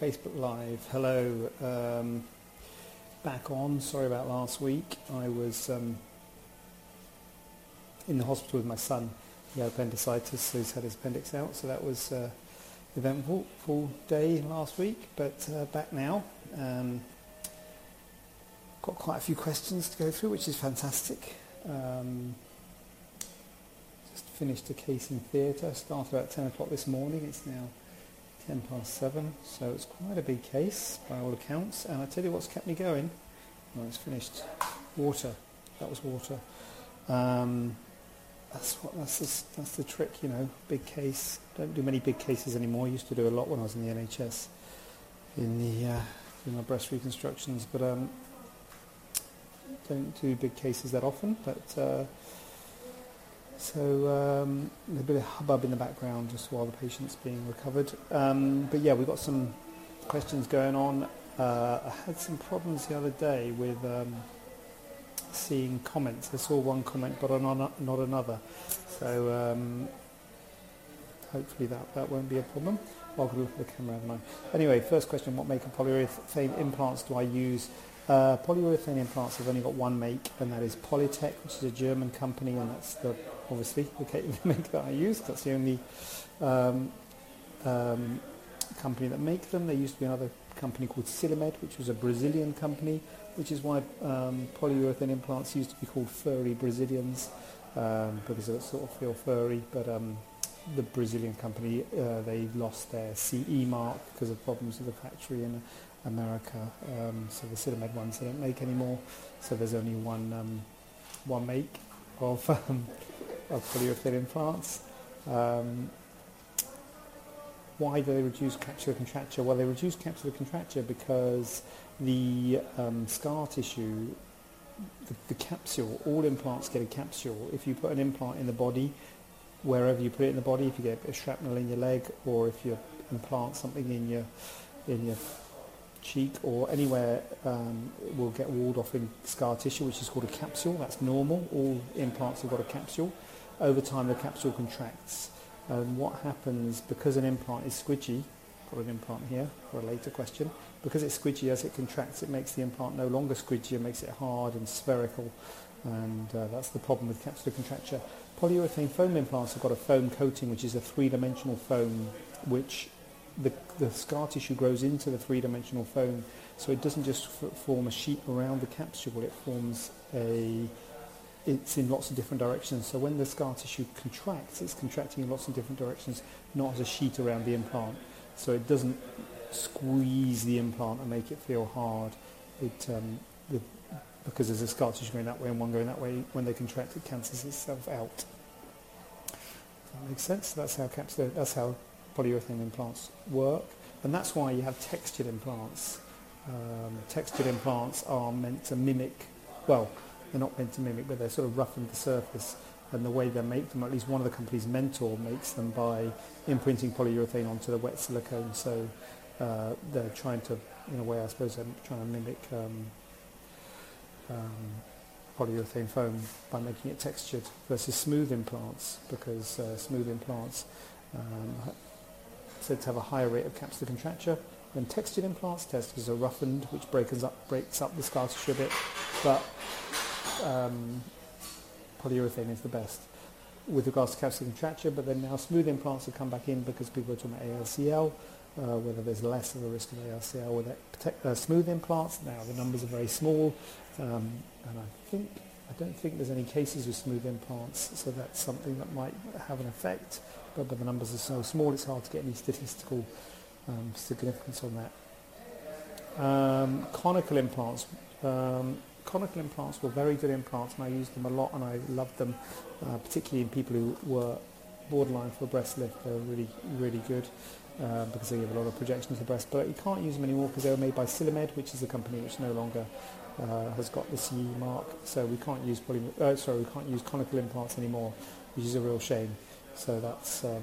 Facebook Live. Hello. Um, back on. Sorry about last week. I was um, in the hospital with my son. He had appendicitis, so he's had his appendix out. So that was uh, eventful full day last week. But uh, back now. Um, got quite a few questions to go through, which is fantastic. Um, just finished a case in theatre. Started at 10 o'clock this morning. It's now 10 past 7, so it's quite a big case by all accounts. And I tell you what's kept me going. Well, it's finished. Water. That was water. Um, that's what that's the, that's the trick, you know. Big case. Don't do many big cases anymore. I used to do a lot when I was in the NHS in the uh, in my breast reconstructions, but um, don't do big cases that often. But uh, so um, a bit of hubbub in the background just while the patient's being recovered. Um, but yeah, we've got some questions going on. Uh, I had some problems the other day with um, seeing comments. I saw one comment but not, not another. So um, hopefully that, that won't be a problem. Well, I'll look at the camera, haven't I? Anyway, first question, what make of polyurethane implants do I use? Uh, polyurethane implants have only got one make, and that is Polytech, which is a German company, and that's the obviously the make that I use. That's the only um, um, company that make them. There used to be another company called Silimed, which was a Brazilian company, which is why um, polyurethane implants used to be called furry Brazilians um, because they sort of feel furry. But um, the Brazilian company, uh, they lost their CE mark because of problems with the factory in America. Um, so the Silimed ones they don't make anymore. So there's only one one make of of polyurethane implants. Um, why do they reduce capsular contracture? Well, they reduce capsular contracture because the um, scar tissue, the, the, capsule, all implants get a capsule. If you put an implant in the body, wherever you put it in the body, if you get a bit of shrapnel in your leg or if you implant something in your in your cheek or anywhere um, will get walled off in scar tissue, which is called a capsule. That's normal. All implants have got a capsule over time the capsule contracts. And what happens because an implant is squidgy, got an implant here for a later question, because it's squidgy as it contracts it makes the implant no longer squidgy and makes it hard and spherical and uh, that's the problem with capsular contracture. Polyurethane foam implants have got a foam coating which is a three-dimensional foam which the, the scar tissue grows into the three-dimensional foam so it doesn't just form a sheet around the capsule, it forms a it's in lots of different directions. So when the scar tissue contracts, it's contracting in lots of different directions, not as a sheet around the implant. So it doesn't squeeze the implant and make it feel hard. It, um, the, because there's a scar tissue going that way and one going that way, when they contract, it cancels itself out. Does that make sense? That's how capsular, that's how polyurethane implants work, and that's why you have textured implants. Um, textured implants are meant to mimic, well, they're not meant to mimic, but they're sort of roughened the surface. And the way they make them, at least one of the companies, Mentor, makes them by imprinting polyurethane onto the wet silicone. So uh, they're trying to, in a way, I suppose, they're trying to mimic um, um, polyurethane foam by making it textured versus smooth implants, because uh, smooth implants um, said to have a higher rate of capsular contracture than textured implants. Textures are roughened, which breaks up, breaks up the scar tissue a bit, but um, polyurethane is the best with regards to capsular contracture, but then now smooth implants have come back in because people are talking about ALCL, uh, whether there's less of a risk of ALCL with uh, smooth implants. Now the numbers are very small, um, and I think I don't think there's any cases with smooth implants, so that's something that might have an effect. But, but the numbers are so small, it's hard to get any statistical um, significance on that. Um, conical implants. Um, conical implants were very good implants and I used them a lot and I loved them, uh, particularly in people who were borderline for a breast lift. They were really, really good. uh, because they give a lot of projection to the breast. But you can't use them anymore because they were made by Silimed, which is a company which no longer uh, has got the CE mark. So we can't use poly- uh, sorry, we can't use conical implants anymore, which is a real shame. So that's um,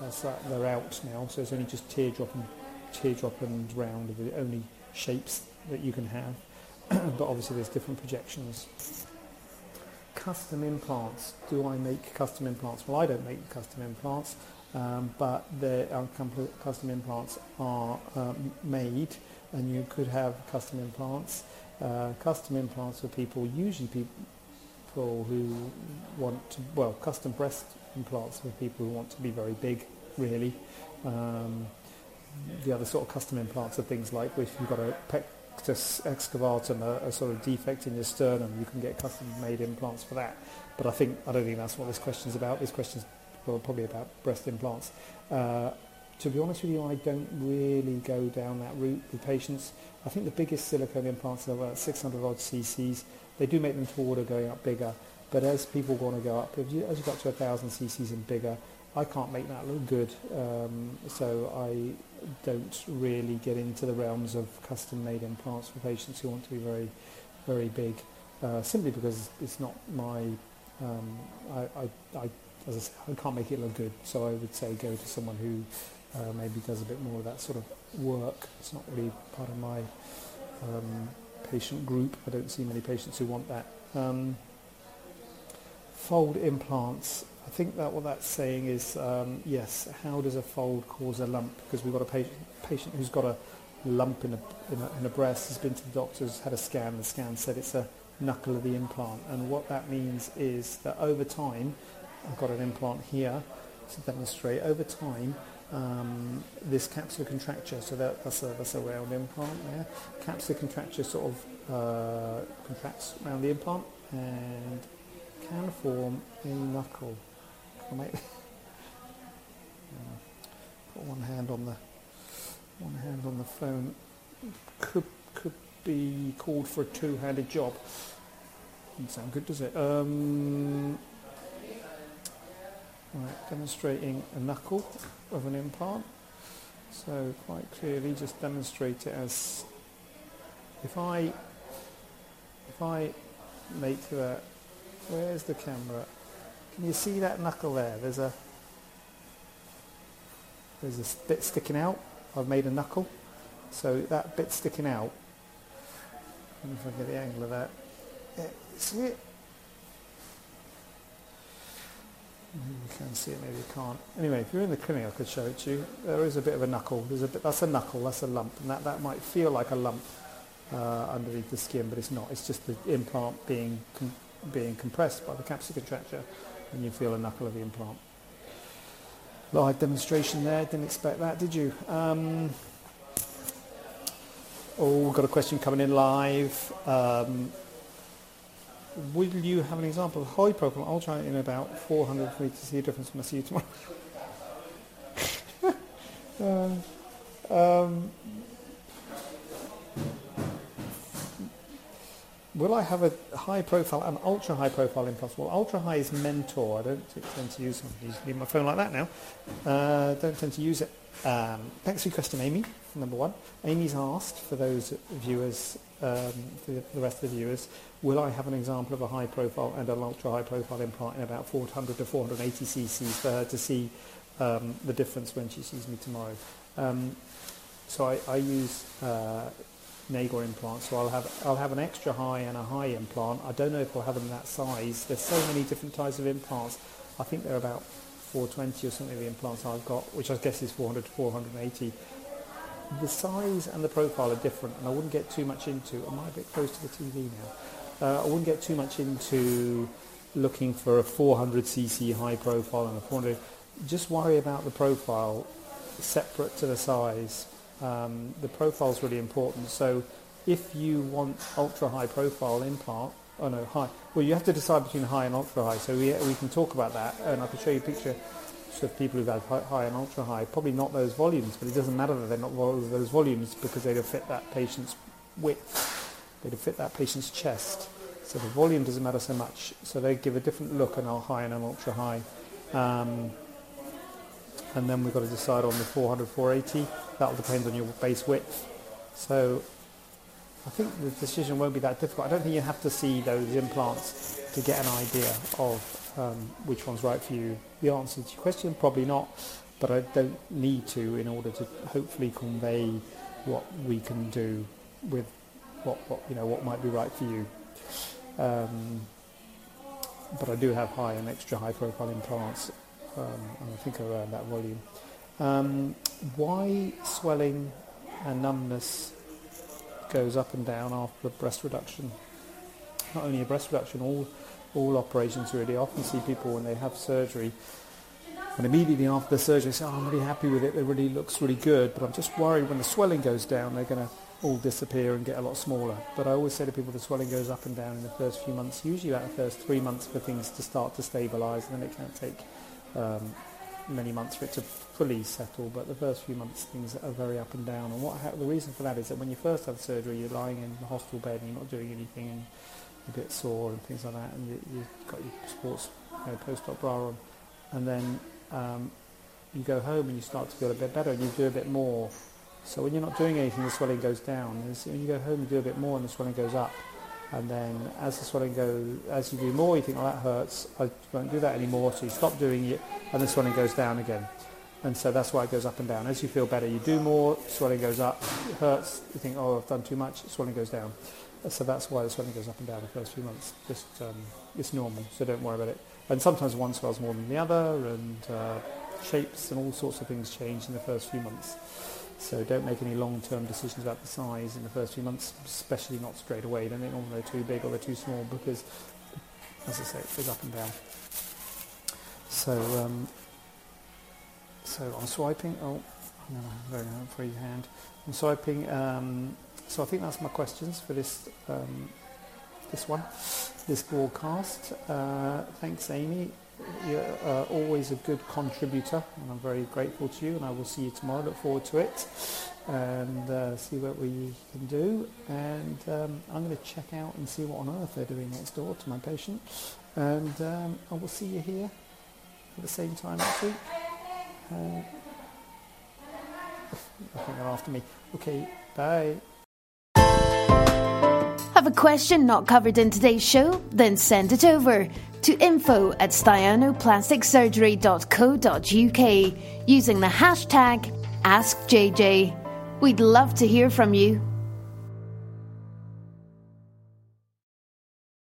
that's that. They're out now. So it's only just teardrop and teardrop and round are the only shapes that you can have. but obviously there's different projections. Custom implants. Do I make custom implants? Well, I don't make custom implants. Um, but the uh, custom implants are um, made and you could have custom implants. Uh, custom implants for people, usually people who want to, well, custom breast implants for people who want to be very big, really. Um, the other sort of custom implants are things like if you've got a pectus excavatum, a, a sort of defect in your sternum, you can get custom made implants for that. But I think I don't think that's what this question is about. This question is probably about breast implants. Uh, to be honest with you, I don't really go down that route with patients. I think the biggest silicone implants are about 600 odd cc's. They do make them to order going up bigger, but as people want to go up, if you, as you got to 1,000 cc's and bigger, I can't make that look good. Um, so I don't really get into the realms of custom-made implants for patients who want to be very, very big, uh, simply because it's not my. Um, I, I, I as I say, I can't make it look good. So I would say go to someone who uh, maybe does a bit more of that sort of work. It's not really part of my um, patient group. I don't see many patients who want that. Um, fold implants. I think that what that's saying is um, yes. How does a fold cause a lump? Because we've got a patient, patient who's got a lump in a, in a, in a breast, has been to the doctors, had a scan. The scan said it's a knuckle of the implant, and what that means is that over time I've got an implant here to demonstrate over time um, this capsular contracture, so that, that's, a, that's a round implant there. Capsular contracture sort of uh, contracts around the implant and can form a knuckle. Make, put one hand on the one hand on the phone. Could could be called for a two-handed job. Doesn't sound good, does it? Um, Right, demonstrating a knuckle of an implant. So quite clearly just demonstrate it as if I if I make that where's the camera? Can you see that knuckle there? There's a there's a bit sticking out. I've made a knuckle. So that bit sticking out, if I get the angle of that. Yeah, see it? Maybe you can see it, maybe you can't. Anyway, if you're in the clinic, I could show it to you. There is a bit of a knuckle. There's a bit, that's a knuckle, that's a lump. And that, that might feel like a lump uh, underneath the skin, but it's not. It's just the implant being, com- being compressed by the capsular contracture, and you feel a knuckle of the implant. Live demonstration there. Didn't expect that, did you? Um, oh, got a question coming in live. Um, will you have an example of high? I'll try it in about 400 for me to see a difference when I see you tomorrow. uh, um, will I have a high profile and ultra high profile implant? Well, ultra high is mentor. I don't tend to use, leave my phone like that now. Uh, don't tend to use it. Um, thanks for your question, Amy, number one. Amy's asked, for those viewers, um, for the rest of the viewers, will I have an example of a high profile and an ultra high profile implant in about 400 to 480 cc's for her to see um, the difference when she sees me tomorrow. Um, so I, I use uh, Nagor implants, so I'll have, I'll have an extra high and a high implant. I don't know if I'll have them that size. There's so many different types of implants. I think they're about 420 or something, the implants I've got, which I guess is 400 to 480 the size and the profile are different, and I wouldn't get too much into. Am I a bit close to the TV now? Uh, I wouldn't get too much into looking for a 400cc high profile and a 400. Just worry about the profile separate to the size. Um, the profile is really important. So if you want ultra high profile implant, oh no, high. Well, you have to decide between high and ultra high. So we, we can talk about that, and I can show you a picture of people who've had high and ultra high. Probably not those volumes, but it doesn't matter that they're not those volumes because they don't fit that patient's width to fit that patient's chest. So the volume doesn't matter so much. So they give a different look on our high and an ultra high. Um, and then we've got to decide on the 400, 480. That will depend on your base width. So I think the decision won't be that difficult. I don't think you have to see those implants to get an idea of um, which one's right for you. The answer to your question, probably not, but I don't need to in order to hopefully convey what we can do with what, what you know what might be right for you. Um, but I do have high and extra high profile implants, I think around that volume. Um, why swelling and numbness goes up and down after breast reduction? Not only a breast reduction, all all operations really. I often see people when they have surgery, and immediately after the surgery, say, oh, "I'm really happy with it. It really looks really good." But I'm just worried when the swelling goes down, they're going to all disappear and get a lot smaller. But I always say to people the swelling goes up and down in the first few months, usually about the first three months for things to start to stabilise, and then it can't take um, many months for it to fully settle. But the first few months, things are very up and down. And what ha- the reason for that is that when you first have surgery, you're lying in the hospital bed and you're not doing anything, and you're a bit sore and things like that, and you, you've got your sports you know, post-op bra on, and then um, you go home and you start to feel a bit better, and you do a bit more so when you're not doing anything, the swelling goes down. And when you go home, you do a bit more, and the swelling goes up. And then as the swelling goes, as you do more, you think, oh, that hurts. I won't do that anymore. So you stop doing it, and the swelling goes down again. And so that's why it goes up and down. As you feel better, you do more, swelling goes up, it hurts. You think, oh, I've done too much, swelling goes down. So that's why the swelling goes up and down the first few months. Just um, it's normal, so don't worry about it. And sometimes one swells more than the other, and uh, shapes and all sorts of things change in the first few months. So don't make any long-term decisions about the size in the first few months, especially not straight away. Don't think, oh, they're too big or they're too small because, as I say, it goes up and down. So, um, so I'm swiping. Oh, no, very no, free hand. I'm swiping. Um, so I think that's my questions for this um, this one, this broadcast. Uh, thanks, Amy you're uh, always a good contributor, and I'm very grateful to you. And I will see you tomorrow. Look forward to it, and uh, see what we can do. And um, I'm going to check out and see what on earth they're doing next door to my patient. And um, I will see you here at the same time next week. Uh, I think they're after me. Okay, bye. Have a question not covered in today's show? Then send it over to info at staianoplasticsurgery.co.uk using the hashtag AskJJ. We'd love to hear from you.